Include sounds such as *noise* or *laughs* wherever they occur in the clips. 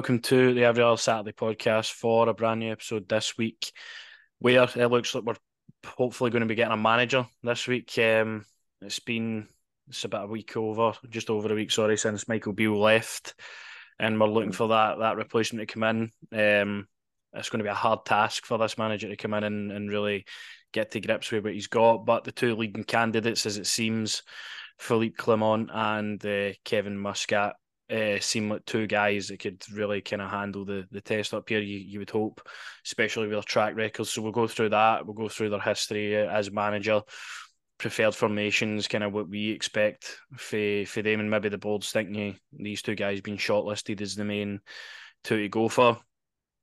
welcome to the Every Other Saturday podcast for a brand new episode this week. Where it looks like we're hopefully going to be getting a manager this week. Um, it's been it's about a week over, just over a week, sorry, since Michael Beale left, and we're looking for that that replacement to come in. Um, it's going to be a hard task for this manager to come in and, and really get to grips with what he's got. But the two leading candidates, as it seems, Philippe Clement and uh, Kevin Muscat, uh, seem like two guys that could really kind of handle the, the test up here. You, you would hope, especially with their track records. So we'll go through that. We'll go through their history as manager, preferred formations, kind of what we expect for for them, and maybe the board's thinking these two guys being shortlisted as the main two to go for.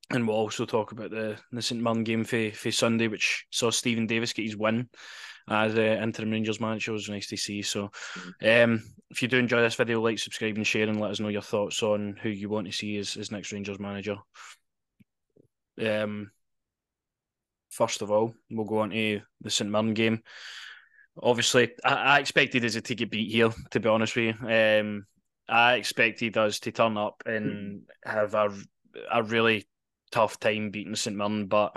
And we'll also talk about the, the St Mirren game for, for Sunday, which saw Steven Davis get his win as uh, interim Rangers manager. It was nice to see. So, um, if you do enjoy this video, like, subscribe, and share, and let us know your thoughts on who you want to see as, as next Rangers manager. Um, first of all, we'll go on to the St Mirren game. Obviously, I, I expected us to get beat here. To be honest with you, um, I expected us to turn up and have a a really tough time beating St Mirren, but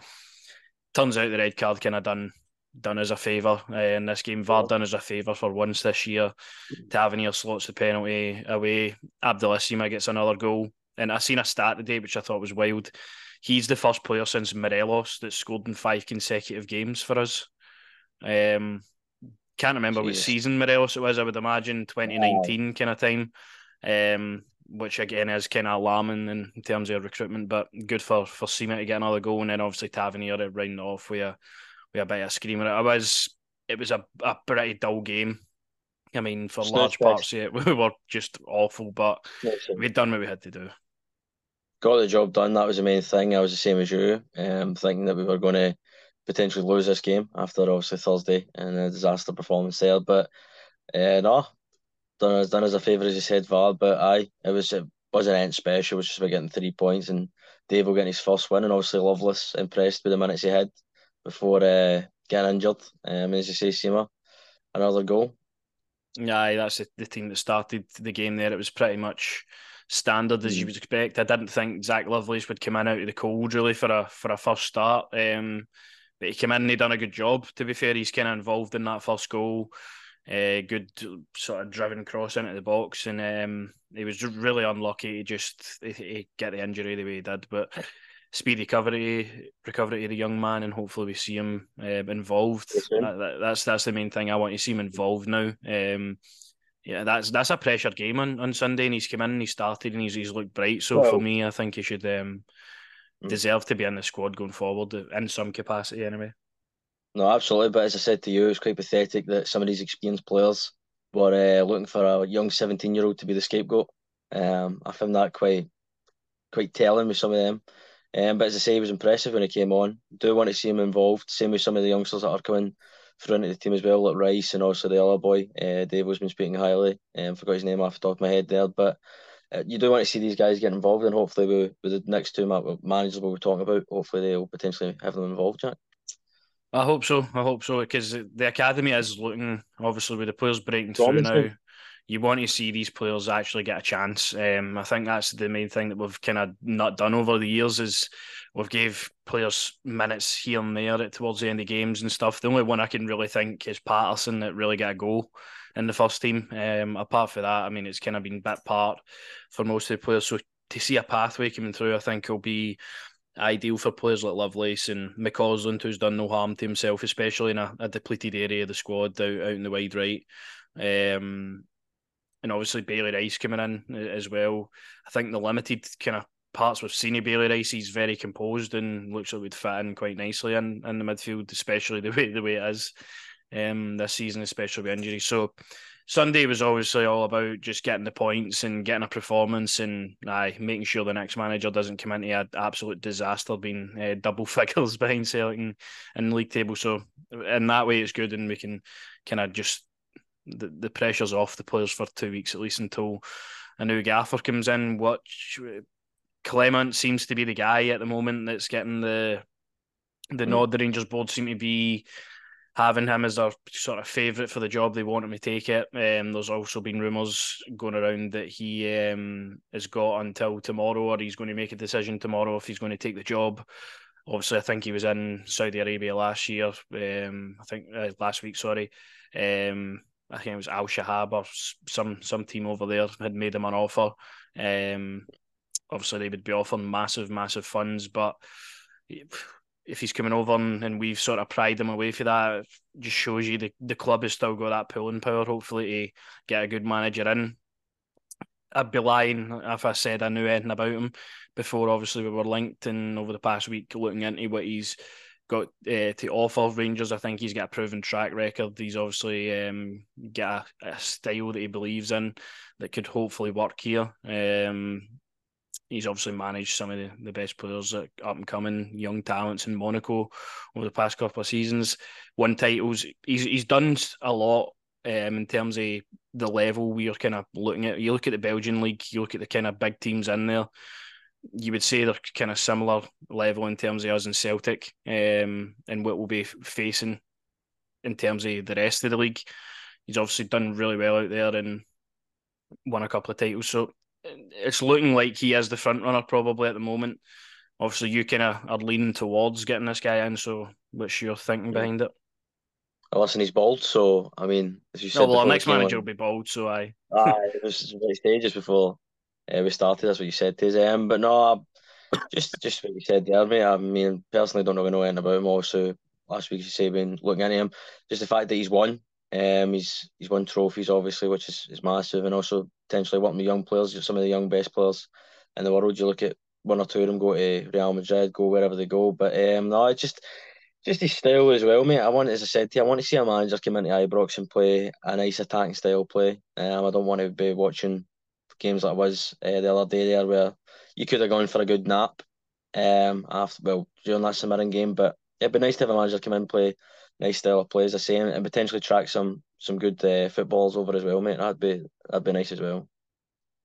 turns out the red card kind of done done us a favour uh, in this game. VAR done us a favour for once this year. Tavernier slots the penalty away. Abdallah gets another goal. And I seen a stat today which I thought was wild. He's the first player since Morelos that scored in five consecutive games for us. Um, can't remember Jeez. what season Morelos it was. I would imagine 2019 wow. kind of time. Um, which again is kind of alarming in, in terms of recruitment, but good for for Sima to get another goal, and then obviously Tavernier to round off with a with a bit of screaming. It was it was a, a pretty dull game. I mean, for it's large parts of it, *laughs* we were just awful, but we'd done what we had to do. Got the job done. That was the main thing. I was the same as you, um, thinking that we were going to potentially lose this game after obviously Thursday and a disaster performance there. But uh, no, done as done as a favour as you said, Val. But I, it was it wasn't anything special. It was just about getting three points and Dave will getting his first win, and obviously Lovelace impressed with the minutes he had before uh, getting injured. Um, as you say, Sima, another goal. Yeah, that's the, the team that started the game there. It was pretty much standard as you mm. would expect. I didn't think Zach Lovelace would come in out of the cold really for a for a first start. Um, but he came in and he done a good job. To be fair, he's kind of involved in that first goal. Uh, good sort of driven cross into the box, and um, he was really unlucky to just he, he get the injury the way he did. But speedy recovery recovery of the young man, and hopefully we see him uh, involved. That, that, that's that's the main thing. I want to see him involved now. Um, yeah, that's that's a pressure game on, on Sunday, and he's come in and he started and he's he's looked bright. So well, for me, I think he should um, mm. deserve to be in the squad going forward in some capacity anyway. No, absolutely. But as I said to you, it's quite pathetic that some of these experienced players were uh, looking for a young seventeen-year-old to be the scapegoat. Um, I found that quite quite telling with some of them. Um, but as I say, he was impressive when he came on. Do want to see him involved. Same with some of the youngsters that are coming through into the team as well, like Rice and also the other boy. Uh, Dave has been speaking highly. Um, forgot his name off the top of my head there, but uh, you do want to see these guys get involved, and hopefully with, with the next two managers we're talking about, hopefully they'll potentially have them involved, Jack. I hope so. I hope so because the academy is looking obviously with the players breaking through now you want to see these players actually get a chance. Um, I think that's the main thing that we've kind of not done over the years is we've gave players minutes here and there towards the end of games and stuff. The only one I can really think is Patterson that really got a goal in the first team. Um, apart from that, I mean, it's kind of been bit part for most of the players. So to see a pathway coming through, I think will be ideal for players like Lovelace and McCausland, who's done no harm to himself, especially in a, a depleted area of the squad out, out in the wide right. Um, and obviously Bailey Rice coming in as well. I think the limited kind of parts we've seen of Bailey Rice, he's very composed and looks like would fit in quite nicely in, in the midfield, especially *laughs* the way the way it is um, this season, especially with injuries. So Sunday was obviously all about just getting the points and getting a performance and uh, making sure the next manager doesn't come into an absolute disaster, being uh, double *laughs* figures behind Celtic the league table. So in that way, it's good and we can kind of just the, the pressure's off the players for two weeks at least until a new gaffer comes in. What Clement seems to be the guy at the moment that's getting the the mm. nod. The Rangers board seem to be having him as their sort of favourite for the job. They want him to take it. Um, there's also been rumours going around that he um, has got until tomorrow, or he's going to make a decision tomorrow if he's going to take the job. Obviously, I think he was in Saudi Arabia last year. Um, I think uh, last week, sorry. Um, I think it was Al Shabab or some some team over there had made him an offer. Um, obviously, they would be offering massive, massive funds, but if he's coming over and, and we've sort of pried him away for that, just shows you the, the club has still got that pulling power, hopefully, to get a good manager in. I'd be lying if I said I knew anything about him before. Obviously, we were linked, and over the past week, looking into what he's got uh, to offer Rangers, I think he's got a proven track record. He's obviously um, got a, a, style that he believes in that could hopefully work here. Um, he's obviously managed some of the, the best players, up and coming young talents in Monaco over the past couple of seasons. Won titles. He's he's done a lot um, in terms of the level we are kind of looking at. You look at the Belgian league, you look at the kind of big teams in there. You would say they're kind of similar level in terms of us and Celtic, um, and what we'll be facing in terms of the rest of the league. He's obviously done really well out there and won a couple of titles. So it's looking like he is the front runner probably at the moment. Obviously, you kind of are leaning towards getting this guy in. So, what's your thinking behind it? Well, listen, he's bald, so I mean, as you said, oh, well, our next manager on, will be bald, so I. Aye, it was stages before uh, we started. That's what you said to him, but no, just just what you said there, mate. I mean, personally, don't really know anything about him. Also, last week you say been looking at him, just the fact that he's won. Um, he's he's won trophies, obviously, which is, is massive, and also potentially working with young players, some of the young best players in the world. You look at one or two of them go to Real Madrid, go wherever they go. But um, no, it's just just his style as well, mate. I want, as I said to you, I want to see a manager come into Ibrox and play a nice attacking style play. Um, I don't want to be watching games like I was uh, the other day there, where you could have gone for a good nap. Um, after well during that St Mirren game, but it'd be nice to have a manager come in and play nice style of play, as I say, and potentially track some some good uh, footballs over as well, mate. That'd be that'd be nice as well.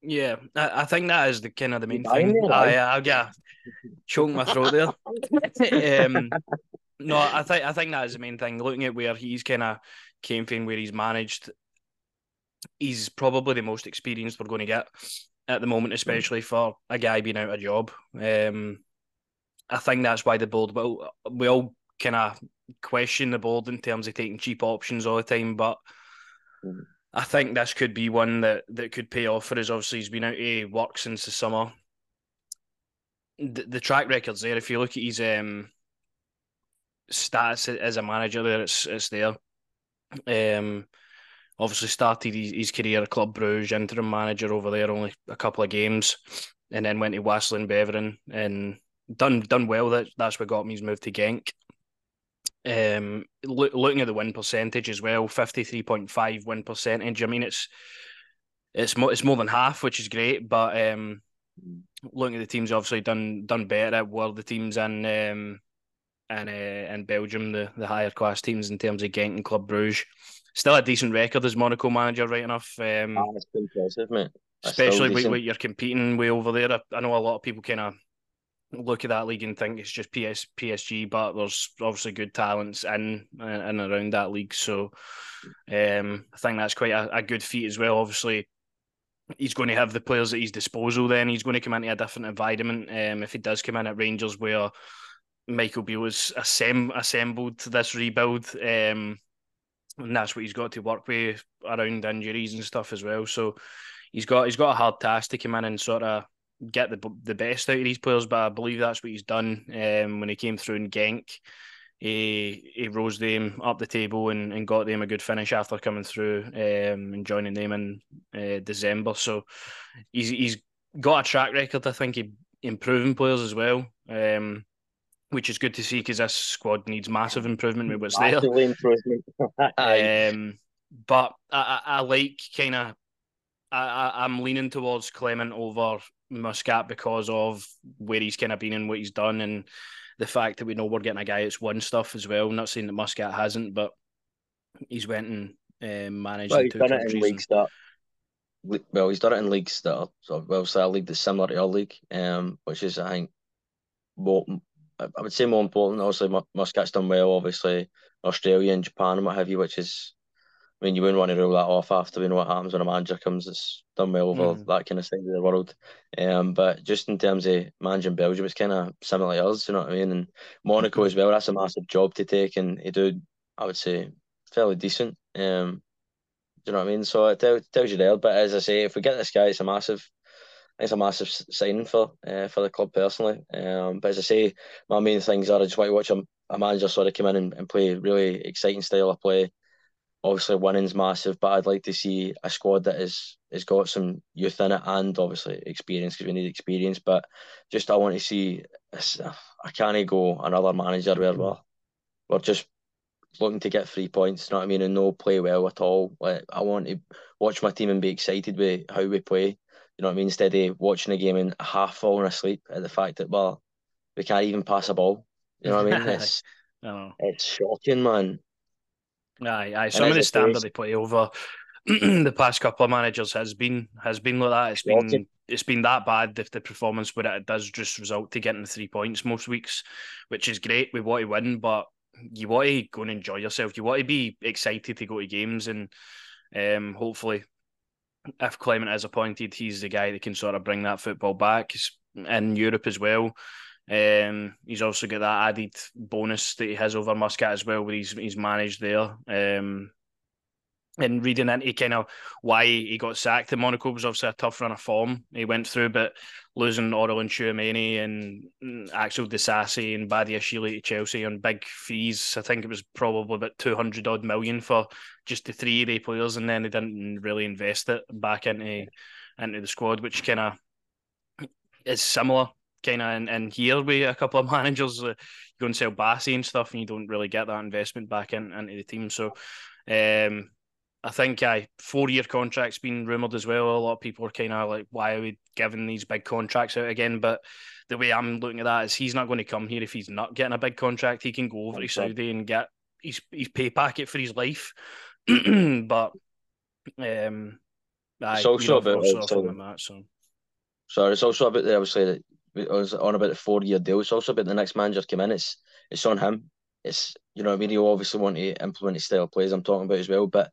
Yeah, I, I think that is the kind of the main thing. I, I'll get choking my throat there. *laughs* um, no, I think I think that is the main thing. Looking at where he's kind of came from, where he's managed, he's probably the most experienced we're going to get at the moment, especially for a guy being out of job. Um, I think that's why the board. Well, we all kind of question the board in terms of taking cheap options all the time, but mm. I think this could be one that, that could pay off for us. Obviously, he's been out of work since the summer. The, the track record's there. If you look at his um, stats as a manager, there it's it's there. Um, obviously started his, his career at Club Bruges, interim manager over there, only a couple of games, and then went to Waasland Beveren and done done well. That that's what got me his move to Genk. Um, look, looking at the win percentage as well, fifty three point five win percentage. I mean, it's it's more it's more than half, which is great. But um, looking at the teams, obviously done done better. Were the teams in um, in uh, in Belgium, the the higher class teams in terms of Genk and Club Bruges. Still a decent record as Monaco manager, right enough. Um, oh, that's impressive, mate. especially with what you're competing way over there. I, I know a lot of people kind of look at that league and think it's just PS, PSG, but there's obviously good talents in and around that league. So um, I think that's quite a, a, good feat as well. Obviously, he's going to have the players at his disposal. Then he's going to come into a different environment. Um, if he does come in at Rangers, where Michael Beale has assemb- assembled this rebuild, um, and that's what he's got to work with around injuries and stuff as well. So he's got he's got a hard task to come in and sort of get the the best out of these players, but I believe that's what he's done um, when he came through in Genk. He he rose them up the table and, and got them a good finish after coming through um, and joining them in uh, December. So he's he's got a track record. I think he improving players as well. Um, which is good to see because this squad needs massive improvement with what's there. improvement. *laughs* um, but I, I, I like kind of I, I'm leaning towards Clement over Muscat because of where he's kind of been and what he's done, and the fact that we know we're getting a guy that's won stuff as well. I'm not saying that Muscat hasn't, but he's went and uh, managed. Well, he's done it in leagues that. Well, he's done it in leagues that are, well, say a league that's similar to our league, um, which is I think what I would say more important. Obviously, Muscat's done well. Obviously, Australia and Japan and what have you, which is, I mean, you wouldn't want to rule that off after we know what happens when a manager comes that's done well over mm. that kind of side of the world. Um, but just in terms of managing Belgium, it's kind of similar to us, you know what I mean? And Monaco as well, that's a massive job to take, and he do, I would say, fairly decent. Um, do you know what I mean? So it tells you there. But as I say, if we get this guy, it's a massive it's a massive signing for uh, for the club personally. Um, but as I say, my main things are I just want to watch a, a manager sort of come in and, and play really exciting style of play. Obviously, winning's massive, but I'd like to see a squad that is has got some youth in it and obviously experience because we need experience. But just I want to see I can't go another manager where we're, we're just looking to get three points. You know what I mean? And no play well at all. Like I want to watch my team and be excited with how we play. You know what I mean? Instead of watching a game and half falling asleep at the fact that well, we can't even pass a ball. You know what I mean? *laughs* It's it's shocking, man. Aye, aye. Some of the standard they play over *clears throat* the past couple of managers has been has been like that. It's been it's been that bad if the performance where it does just result to getting the three points most weeks, which is great. We want to win, but you want to go and enjoy yourself. You want to be excited to go to games and um, hopefully if Clement is appointed, he's the guy that can sort of bring that football back in Europe as well. Um, he's also got that added bonus that he has over Muscat as well, where he's he's managed there. Um, and reading into kind of why he got sacked in Monaco was obviously a tough run of form he went through, but losing Aurélien Tchouameni and Axel Disasi and Badiashile to Chelsea on big fees. I think it was probably about 200 odd million for just the three of the players, and then they didn't really invest it back into into the squad, which kind of is similar kind of in, in here with a couple of *laughs* managers. Uh, you go and sell Bassey and stuff, and you don't really get that investment back in, into the team. So, um, I think I four year contracts been rumored as well. A lot of people are kind of like, why are we giving these big contracts out again? But the way I'm looking at that is he's not going to come here if he's not getting a big contract. He can go over to Saudi and get his his pay packet for his life. *clears throat* but um, it's also about that, so. Sorry, it's also about the obviously that I was on about the four year deal. It's also about the next manager come in. It's it's on him. It's you know I mean. You obviously want to implement his style of plays. I'm talking about as well, but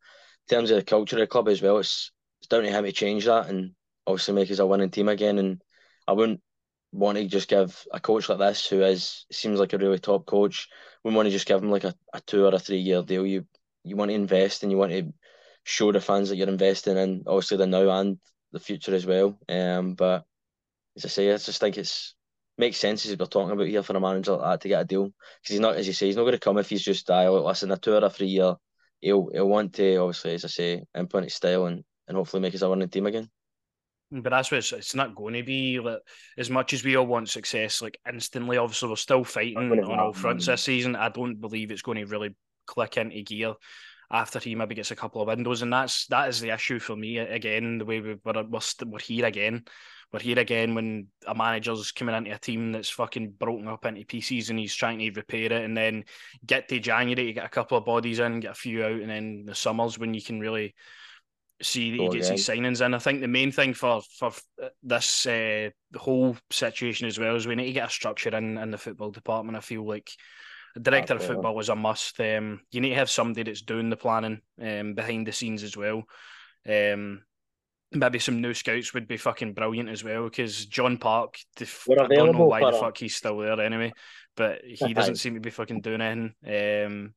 in terms of the culture of the club as well, it's it's down to him to change that and obviously make us a winning team again. And I wouldn't want to just give a coach like this, who is seems like a really top coach, wouldn't want to just give him like a, a two or a three year deal. You you want to invest and you want to show the fans that you're investing in, obviously the now and the future as well. Um, but as I say, I just think it's makes sense as we're talking about here for a manager like that to get a deal because he's not, as you say, he's not going to come if he's just die. Uh, listen, a two or a three year he'll he'll want to obviously, as I say, implement his style and, and hopefully make us a winning team again. But that's what it's, it's not going to be. Like, as much as we all want success, like instantly, obviously, we're still fighting on all fronts this season. I don't believe it's going to really click into gear after he maybe gets a couple of windows, and that's that is the issue for me. Again, the way we, we're we're, we're here again we're here again when a manager's coming into a team that's fucking broken up into pieces and he's trying to repair it and then get to January to get a couple of bodies in, get a few out, and then the summers when you can really see that he gets his signings in. I think the main thing for for this uh, whole situation as well is we need to get a structure in in the football department. I feel like director of football is a must. Um, you need to have somebody that's doing the planning um, behind the scenes as well. Um, maybe some new scouts would be fucking brilliant as well because John Park, the, I don't know why the fuck he's still there anyway, but he *laughs* doesn't seem to be fucking doing anything. Um,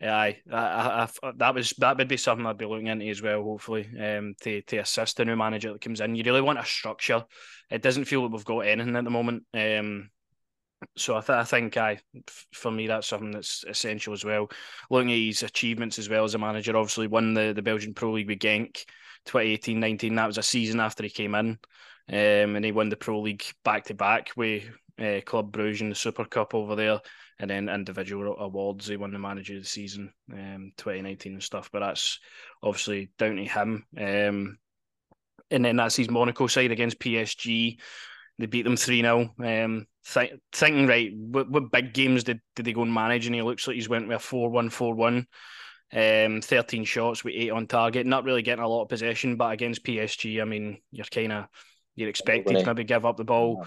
yeah, I, I, I, that was that would be something I'd be looking into as well. Hopefully, um, to to assist the new manager that comes in. You really want a structure. It doesn't feel like we've got anything at the moment. Um, so I, th- I think I, for me, that's something that's essential as well. Looking at his achievements as well as a manager, obviously won the, the Belgian Pro League with Genk. 2018-19. That was a season after he came in, um, and he won the Pro League back to back with uh, Club Bruges in the Super Cup over there, and then individual awards. He won the Manager of the Season, um, 2019 and stuff. But that's obviously down to him. Um, and then that's his Monaco side against PSG. They beat them 3 0. Um, th- thinking, right, what, what big games did, did they go and manage? And he looks like he's went with a 4 1 4 1. Um, 13 shots with eight on target, not really getting a lot of possession, but against PSG, I mean, you're kind of you're expected to maybe give up the ball.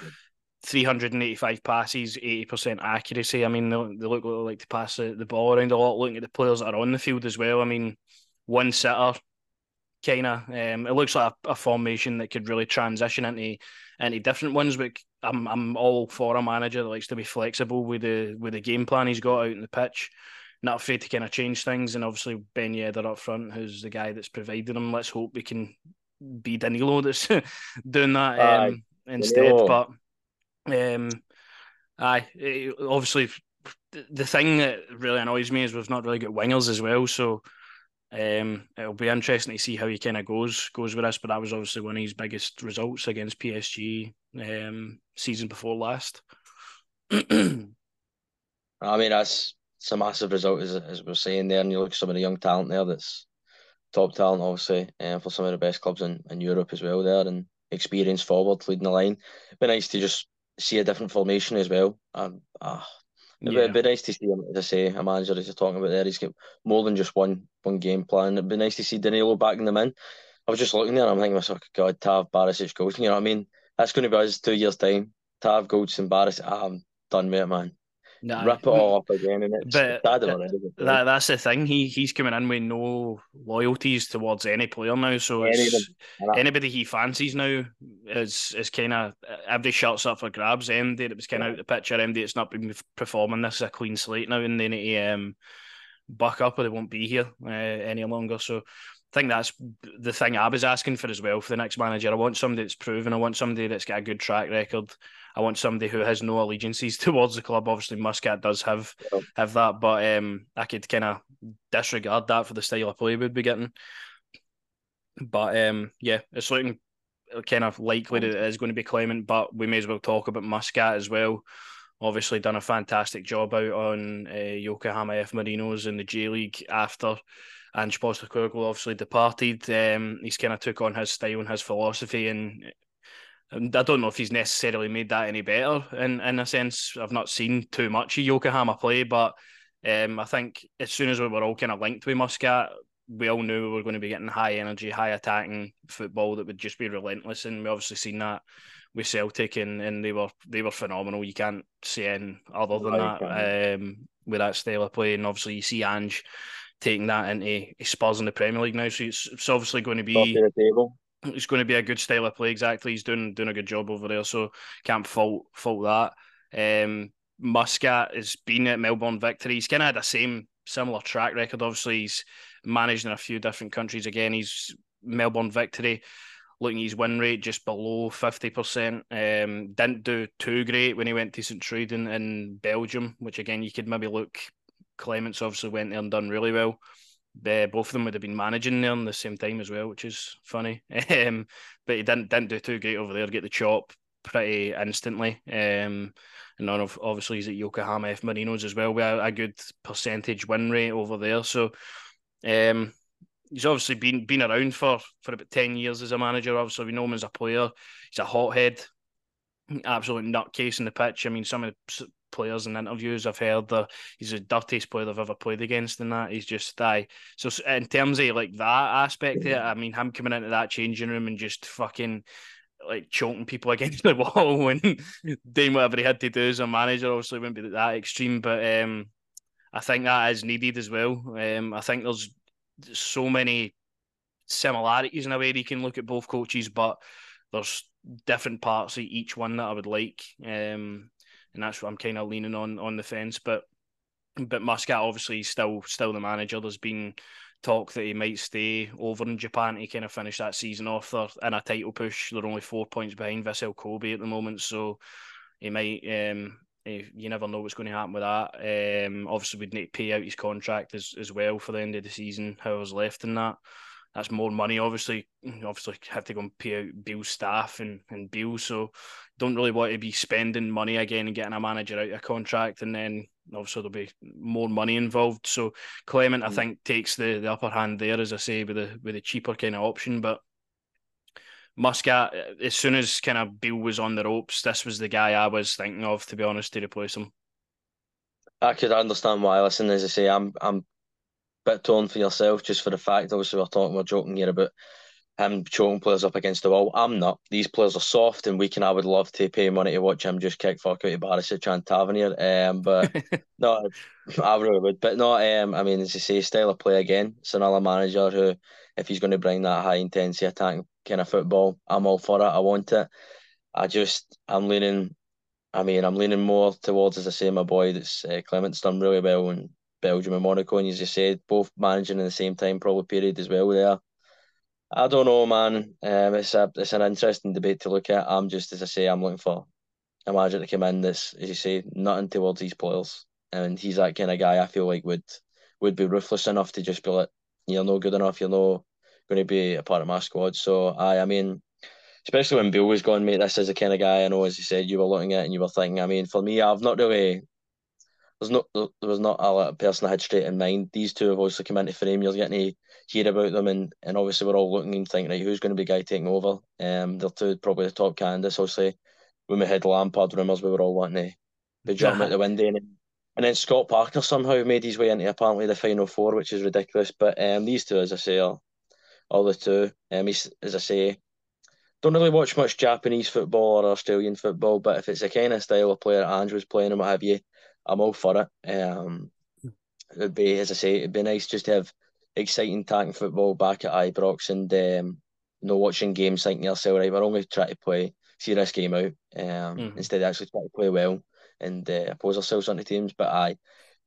385 passes, 80% accuracy. I mean, they, they look like to pass the, the ball around a lot, looking at the players that are on the field as well. I mean, one sitter, kind of. Um, it looks like a, a, formation that could really transition into into different ones. But I'm I'm all for a manager that likes to be flexible with the with the game plan he's got out in the pitch, not afraid to kind of change things. And obviously Ben Yedder up front, who's the guy that's providing him. Let's hope we can be Danilo that's *laughs* doing that um, instead. But um, aye, it, obviously the thing that really annoys me is we've not really got wingers as well. So um, it'll be interesting to see how he kind of goes goes with us. But that was obviously one of his biggest results against PSG um, season before last. *clears throat* I mean, that's it's a massive result, as, as we're saying there. And you look at some of the young talent there that's top talent, obviously, and for some of the best clubs in, in Europe as well there, and experience forward leading the line. It'd be nice to just see a different formation as well. Um, uh, it'd, yeah. be, it'd be nice to see him, as I say, a manager as you're talking about there. He's got more than just one one game plan. It'd be nice to see Danilo backing them in. I was just looking there, and I'm thinking myself, God, Tav, Barisic, Goldson. You know what I mean? That's going to be us two years time. Tav, Goldson, Barisic. I'm done with it, man. No, rip it all up again, and it's but that, that, that's the thing. He he's coming in with no loyalties towards any player now. So it's, anybody he fancies now is is kind of every shot's up for grabs. MD that was kind of out the picture. MD it's not been performing. This is a clean slate now, and they need to um, buck up or they won't be here uh, any longer. So I think that's the thing I was asking for as well for the next manager. I want somebody that's proven. I want somebody that's got a good track record. I want somebody who has no allegiances *laughs* towards the club. Obviously, Muscat does have yeah. have that, but um, I could kind of disregard that for the style of play we'd be getting. But um, yeah, it's looking kind of likely that it is going to be Clement, but we may as well talk about Muscat as well. Obviously, done a fantastic job out on uh, Yokohama F Marinos in the J League after Ange Postecoglou obviously departed. Um, he's kind of took on his style and his philosophy, and and I don't know if he's necessarily made that any better in, in a sense. I've not seen too much of Yokohama play, but um, I think as soon as we were all kind of linked with Muscat, we all knew we were going to be getting high energy, high attacking football that would just be relentless. And we obviously seen that with Celtic, and, and they were they were phenomenal. You can't say anything other than that um, with that style of play. And obviously, you see Ange taking that into Spurs in the Premier League now, so it's, it's obviously going to be it's going to be a good style of play. Exactly, he's doing doing a good job over there, so can't fault fault that. Um, Muscat has been at Melbourne Victory. He's kind of had the same similar track record. Obviously, he's managed in a few different countries. Again, he's Melbourne Victory. Looking at his win rate just below fifty percent. Um, didn't do too great when he went to St Truiden in Belgium, which again you could maybe look. Clements obviously went there and done really well uh, both of them would have been managing there in the same time as well, which is funny. *laughs* Um, but he didn't didn't do too great over there. Get the chop pretty instantly. Um, and none of obviously he's at Yokohama F Marinos as well with a, a good percentage win rate over there. So, um, he's obviously been been around for for about ten years as a manager. Obviously, we know him as a player. He's a hothead, absolute nutcase in the pitch. I mean, some of the players in interviews I've heard that he's the dirtiest player they've ever played against in that. He's just die. So in terms of like that aspect of it, I mean him coming into that changing room and just fucking like choking people *laughs* against the wall *laughs* and doing whatever he had to do as a manager obviously wouldn't be that extreme. But um I think that is needed as well. Um I think there's so many similarities in a way you can look at both coaches, but there's different parts of each one that I would like. Um and that's what I'm kind of leaning on on the fence. But but Muscat obviously still still the manager. There's been talk that he might stay over in Japan to kind of finish that season off. They're in a title push. They're only four points behind Vissel Kobe at the moment, so he might. Um, you never know what's going to happen with that. Um, obviously, we'd need to pay out his contract as, as well for the end of the season. However's left in that that's more money. Obviously, obviously have to go and pay out Beale staff and, and bills. So don't really want to be spending money again and getting a manager out of contract and then obviously there'll be more money involved. So Clement, I mm. think, takes the, the upper hand there, as I say, with the with the cheaper kind of option. But Muscat, as soon as kind of Beale was on the ropes, this was the guy I was thinking of, to be honest, to replace him. I could understand why. Listen, as I say, I'm I'm bit torn for yourself just for the fact, obviously, we're talking, we're joking here about him choking players up against the wall. I'm not. These players are soft and weak, and I would love to pay money to watch him just kick fuck out of Barisic and Tavernier. Um, but *laughs* no, I really would. But no, um, I mean, as you say, style of play again. It's another manager who, if he's going to bring that high intensity attack kind of football, I'm all for it. I want it. I just, I'm leaning. I mean, I'm leaning more towards, as I say, my boy that's uh, Clement's done really well in Belgium and Monaco, and as you said, both managing in the same time, probably period as well there. I don't know, man. Um, it's a it's an interesting debate to look at. I'm just as I say, I'm looking for a manager to come in that's, as you say, nothing towards these players, and he's that kind of guy. I feel like would would be ruthless enough to just be like, you're no good enough. You're no going to be a part of my squad. So I, I mean, especially when Beale was gone, mate. This is the kind of guy I know, as you said, you were looking at and you were thinking. I mean, for me, I've not really there's not there was not a person I had straight in mind. These two have obviously come into frame. You're getting to hear about them, and, and obviously we're all looking and thinking, right, who's going to be the guy taking over? Um, they're two probably the top candidates. Obviously, when we had Lampard rumours, we were all wanting to be jumping out the window, and, and then Scott Parker somehow made his way into apparently the final four, which is ridiculous. But um, these two, as I say, are all the two. Um, he's, as I say, don't really watch much Japanese football or Australian football, but if it's a kind of style of player Andrew's playing and what have you, I'm all for it. Um, it'd be, as I say, it'd be nice just to have exciting attacking football back at Ibrox and um, you know, watching games thinking yourself, right, we're only trying to play, see this game out um, mm. instead of actually trying to play well and uh, oppose ourselves onto teams. But I,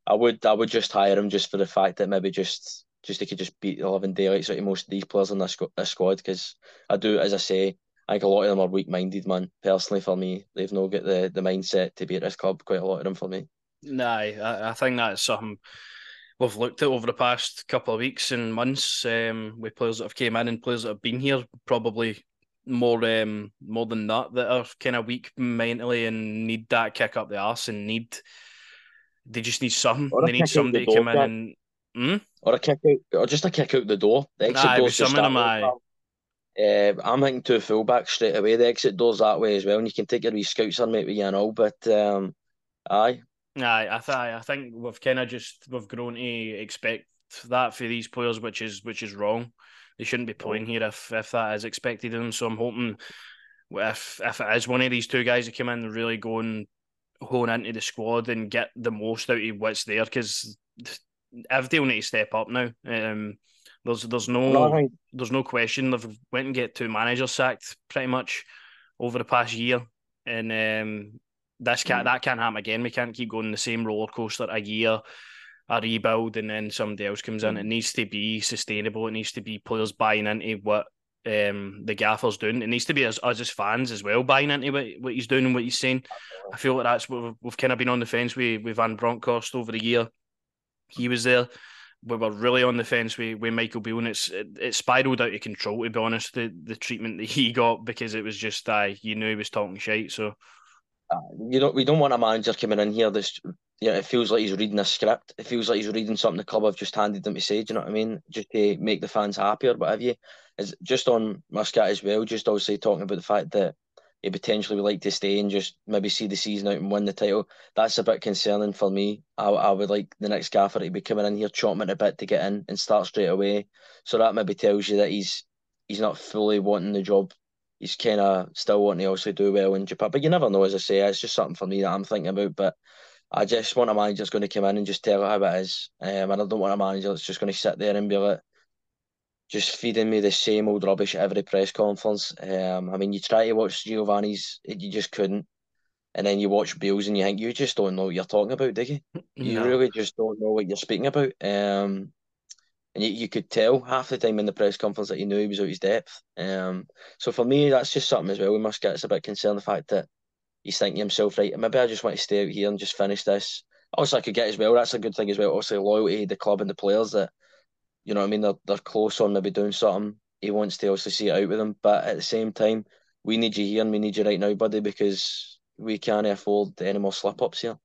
I would, I would just hire him just for the fact that maybe just, just they could just beat the living daylights out of most of these players in this, this squad because I do, as I say, I think a lot of them are weak minded, man. Personally, for me, they've not got the, the mindset to be at this club. Quite a lot of them for me. No, I, I think that's something we've looked at over the past couple of weeks and months um, with players that have came in and players that have been here. Probably more um, more than that that are kind of weak mentally and need that kick up the ass and need they just need something. They need somebody the to come in and hmm? or a kick out or just a kick out the door. The exit nah, door's just them I... Uh, I'm thinking two fullbacks straight away. The exit door's that way as well, and you can take your wee scouts on mate with you and all. But um, aye, Aye, I, th- I think we've kind of just we've grown to expect that for these players, which is which is wrong. They shouldn't be playing here if if that is expected of them. So I'm hoping if if it is one of these two guys that come in and really go and hone into the squad and get the most out of what's there, because will need to step up now. Um, there's there's no there's no question they've went and get two managers sacked pretty much over the past year, and um, this can't mm. that can't happen again. We can't keep going the same roller coaster a year, a rebuild, and then somebody else comes in. Mm. It needs to be sustainable. It needs to be players buying into what um, the gaffer's doing. It needs to be us, us as fans as well buying into what, what he's doing and what he's saying. I feel like that's what we've, we've kind of been on the fence with with Van Bronckhorst over the year. He was there. We were really on the fence with, with Michael Beale, and it's it, it spiraled out of control. To be honest, the the treatment that he got because it was just uh, you knew he was talking shit. So you don't we don't want a manager coming in here that's yeah, it feels like he's reading a script. It feels like he's reading something the club have just handed them to say. Do you know what I mean? Just to make the fans happy or whatever. You is just on Muscat as well. Just obviously talking about the fact that he potentially would like to stay and just maybe see the season out and win the title. That's a bit concerning for me. I, I would like the next gaffer to be coming in here, chopping it a bit to get in and start straight away. So that maybe tells you that he's he's not fully wanting the job he's kind of still wanting to also do well in Japan. But you never know, as I say, it's just something for me that I'm thinking about. But I just want a manager that's going to come in and just tell it how it is. Um, and I don't want a manager that's just going to sit there and be like, just feeding me the same old rubbish at every press conference. Um, I mean, you try to watch Giovanni's, you just couldn't. And then you watch Beale's and you think, you just don't know what you're talking about, do you? You no. really just don't know what you're speaking about. Um, and you, you could tell half the time in the press conference that he knew he was out his depth. Um, so for me, that's just something as well. We must get us a bit concerned the fact that he's thinking himself, right, maybe I just want to stay out here and just finish this. Also, I could get as well. That's a good thing as well. Also, loyalty the club and the players that, you know what I mean, they're, they're close on maybe doing something. He wants to also see it out with them. But at the same time, we need you here and we need you right now, buddy, because we can't afford any more slip ups here.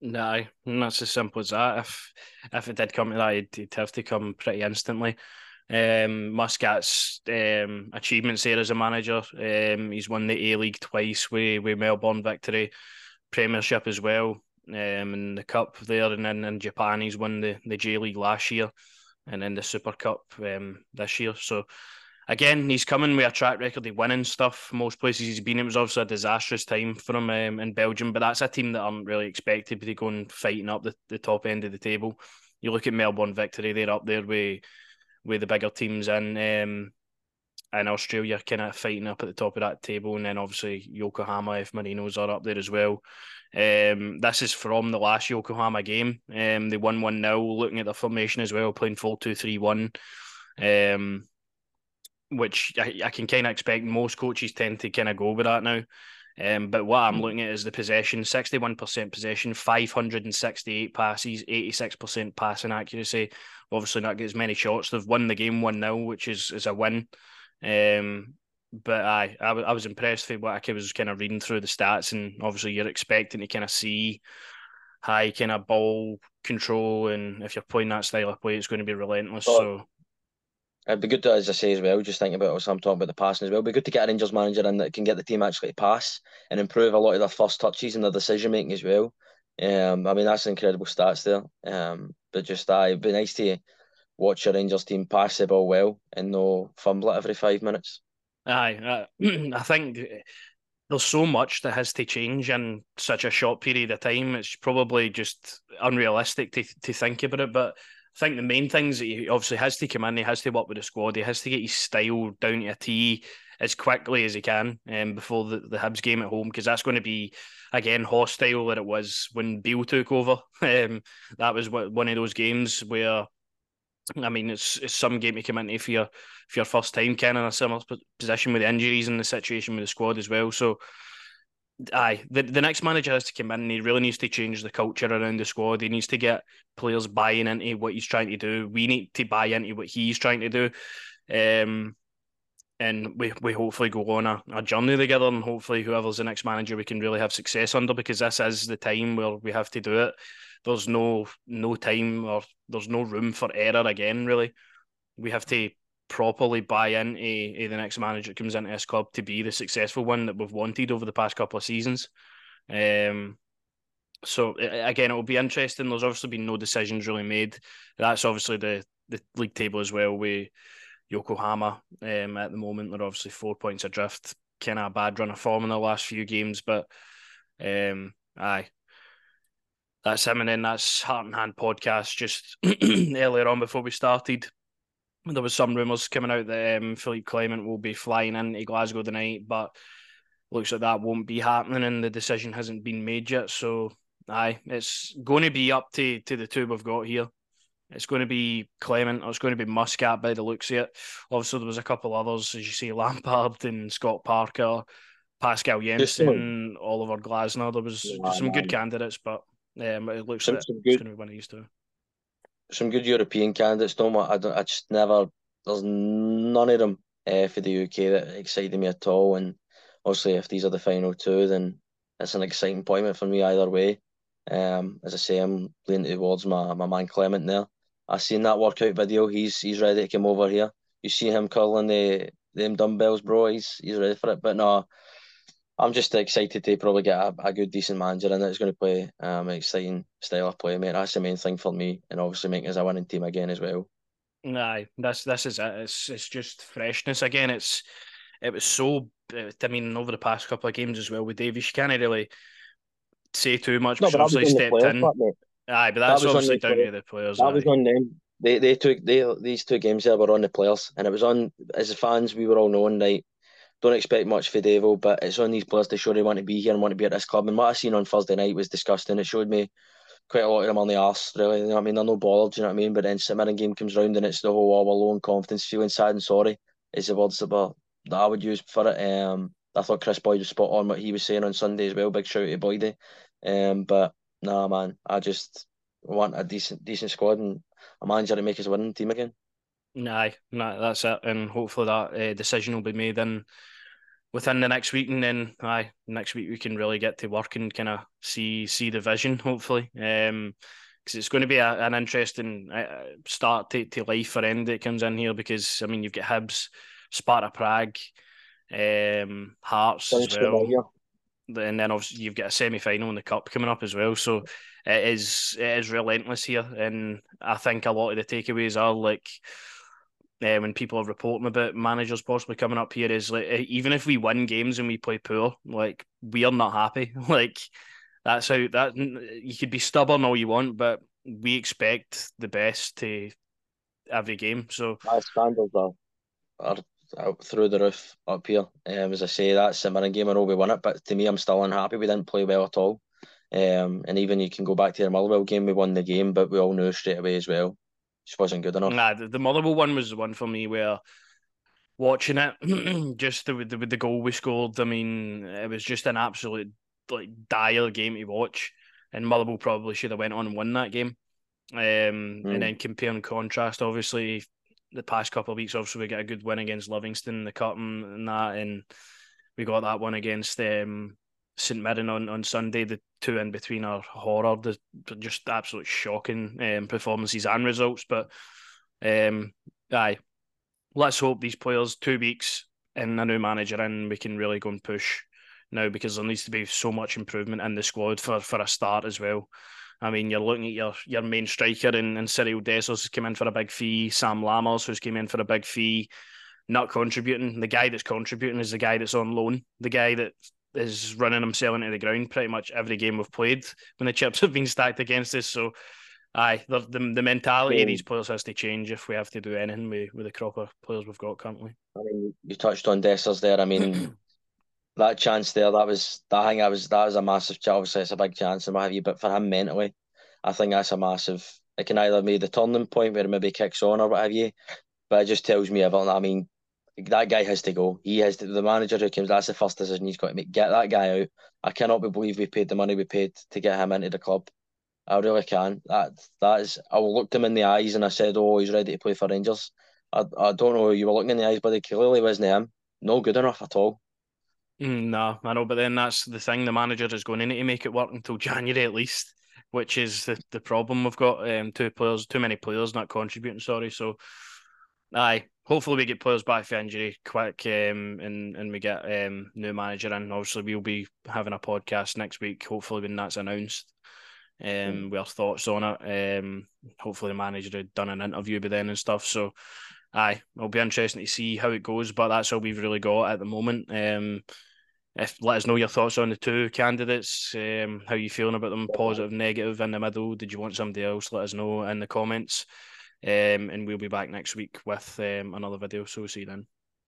No, that's as simple as that. If if it did come to that, it'd, have to come pretty instantly. Um, Muscat's um, achievements here as a manager. Um, he's won the A League twice with, with Melbourne victory, Premiership as well, um, and the Cup there, and then in Japan he's won the, the J League last year, and then the Super Cup um, this year. So again, he's coming with a track record of winning stuff. Most places he's been, it was obviously a disastrous time for him um, in Belgium, but that's a team that aren't really expected to be going fighting up the, the top end of the table. You look at Melbourne Victory, they're up there with with the bigger teams in um, in Australia, kind of fighting up at the top of that table, and then obviously Yokohama F Marinos are up there as well. Um, this is from the last Yokohama game. Um, they won one 0 Looking at the formation as well, playing 4-2-3-1. Um, which I, I can kind of expect most coaches tend to kind of go with that now. Um, but what I'm looking at is the possession 61% possession, 568 passes, 86% passing accuracy. Obviously, not get as many shots. They've won the game 1 0, which is, is a win. Um, but I, I, I was impressed with what I was kind of reading through the stats, and obviously, you're expecting to kind of see high kind of ball control, and if you're playing that style of play, it's going to be relentless. So It'd be good to, as I say as well, just thinking about also I'm talking about the passing as well. It'd be good to get a Rangers manager in that can get the team actually to pass and improve a lot of their first touches and their decision making as well. Um, I mean that's incredible stats there. Um, but just uh, it'd be nice to watch a Rangers team pass the ball well and no fumble it every five minutes. Aye, uh, *clears throat* I think there's so much that has to change in such a short period of time. It's probably just unrealistic to to think about it, but I think the main things that he obviously has to come in, he has to work with the squad, he has to get his style down to a T as quickly as he can um, before the, the Hibs game at home, because that's going to be, again, hostile that it was when Beale took over. *laughs* Um, that was one of those games where, I mean, it's, it's some game to come into for your, for your first time, Ken, in a similar position with injuries and the situation with the squad as well. So, aye, the, the next manager has to come in and he really needs to change the culture around the squad. He needs to get players buying into what he's trying to do. We need to buy into what he's trying to do. Um, and we, we hopefully go on a, a journey together and hopefully whoever's the next manager we can really have success under because this is the time where we have to do it. There's no no time or there's no room for error again, really. We have to properly buy into uh, the next manager that comes into this club to be the successful one that we've wanted over the past couple of seasons. Um, so again, it will be interesting. There's obviously been no decisions really made. That's obviously the the league table as well. With Yokohama um, at the moment, they're obviously four points adrift. Kind of a bad run of form in the last few games, but um, aye, that's him. And then that's Heart and Hand podcast just *clears throat* earlier on before we started there was some rumours coming out that um, Philippe Clement will be flying into Glasgow tonight, but looks like that won't be happening, and the decision hasn't been made yet. So, aye, it's going to be up to to the two we've got here. It's going to be Clement, or it's going to be Muscat by the looks of it. Obviously, there was a couple others, as you see, Lampard and Scott Parker, Pascal Jansen, Oliver Glasner. There was yeah, some man. good candidates, but um, it looks like it's going to be one of these two some good European candidates. Don't I don't. I just never. There's none of them uh, for the UK that excited me at all. And obviously, if these are the final two, then it's an exciting appointment for me either way. Um, as I say, I'm leaning towards my, my man Clement there. I seen that workout video. He's he's ready to come over here. You see him curling the them dumbbells, bro. He's he's ready for it. But no, I'm just excited to probably get a, a good, decent manager in that's going to play um, an exciting style of play, mate. That's the main thing for me, and obviously making us a winning team again as well. Aye, that's this is it. It's it's just freshness again. It's it was so. I mean, over the past couple of games as well with Davis, you can't really say too much. No, but obviously stepped in. Part, Aye, but that's that obviously down to the players. That aye. was on them. They they took they these two games there were on the players, and it was on as the fans. We were all knowing right don't expect much for Devo, but it's on these players to show they want to be here and want to be at this club. And what I seen on Thursday night was disgusting. It showed me quite a lot of them on the arse, really. You know what I mean? They're no bothered, you know what I mean? But then St game comes round and it's the whole all alone confidence, feeling sad and sorry is the words that, I would use for it. Um, I thought Kris Boyd was spot on what he was saying on Sunday as well. Big shout out to Boydie. Um, but nah, man, I just want a decent decent squad and a manager to make us a winning team again. Nah, nah, that's it. And hopefully that uh, decision will be made in within the next week, and then aye, next week we can really get to work and kind of see see the vision. Hopefully, um, because it's going to be a, an interesting uh, start to, to life for end that comes in here. Because I mean, you've got Hibs, Sparta Prague, um, Hearts as well. And then obviously you've got a semi final in the cup coming up as well. So it is it is relentless here, and I think a lot of the takeaways are like uh, when people are reporting about managers possibly coming up here is like even if we win games and we play poor, like we are not happy. *laughs* like that's how that you could be stubborn all you want, but we expect the best to every game. So my standards are, are through the roof up here. Um, as I say, that St Mirren game, I know we won it, but to me, I'm still unhappy. We didn't play well at all. Um, and even you can go back to the Motherwell game, we won the game, but we all knew straight away as well, just wasn't good enough. Nah, the, the Motherwell one was the one for me where watching it, *clears throat* just the, the the goal we scored. I mean, it was just an absolute like dire game to watch, and Motherwell probably should have went on and won that game. Um, mm. and then compare and contrast, obviously, the past couple of weeks, obviously we get a good win against Livingston, the cup and, and that, and we got that one against um, St Mirren on, on Sunday. The two in between are horror, the just absolute shocking um, performances and results. But um, aye, let's hope these players two weeks and a new manager and we can really go and push now because there needs to be so much improvement in the squad for for a start as well. I mean, you're looking at your your main striker in, in Cyril Dessers who's come in for a big fee, Sam Lammers who's came in for a big fee, not contributing. The guy that's contributing is the guy that's on loan, the guy that is running himself into the ground pretty much every game we've played when the chips have been stacked against us. So, aye, the the, the mentality of these players has to change if we have to do anything with, with the crop of players we've got currently. I mean, you touched on Dessers there. I mean, *clears throat* that chance there, that was that thing. I was that was a massive. chance. Obviously, it's a big chance and what have you. But for him mentally, I think that's a massive. It can either be the turning point where it maybe kicks on or what have you. But it just tells me everything. I mean, that guy has to go. He has to, the manager who comes. That's the first decision he's got to make. Get that guy out. I cannot believe we paid the money we paid to get him into the club. I really can. That that is. I looked him in the eyes and I said, "Oh, he's ready to play for Rangers." I, I don't know. You were looking in the eyes, but it clearly wasn't him. No good enough at all. Mm, no, I know, but then that's the thing. The manager is going in to make it work until *laughs* January at least, which is the, the problem we've got. Um, two players, too many players not contributing. Sorry, so aye. Hopefully we get players back for injury quick, um, and and we get um new manager and obviously we'll be having a podcast next week. Hopefully when that's announced, um, mm. with our thoughts on it. Um, hopefully the manager had done an interview by then and stuff. So aye, it'll be interesting to see how it goes. But that's all we've really got at the moment. Um, if let us know your thoughts on the two candidates, um, how you feeling about them, positive, negative, in the middle. Did you want somebody else? Let us know in the comments. Um, and we'll be back next week with um, another video. So we'll see you then.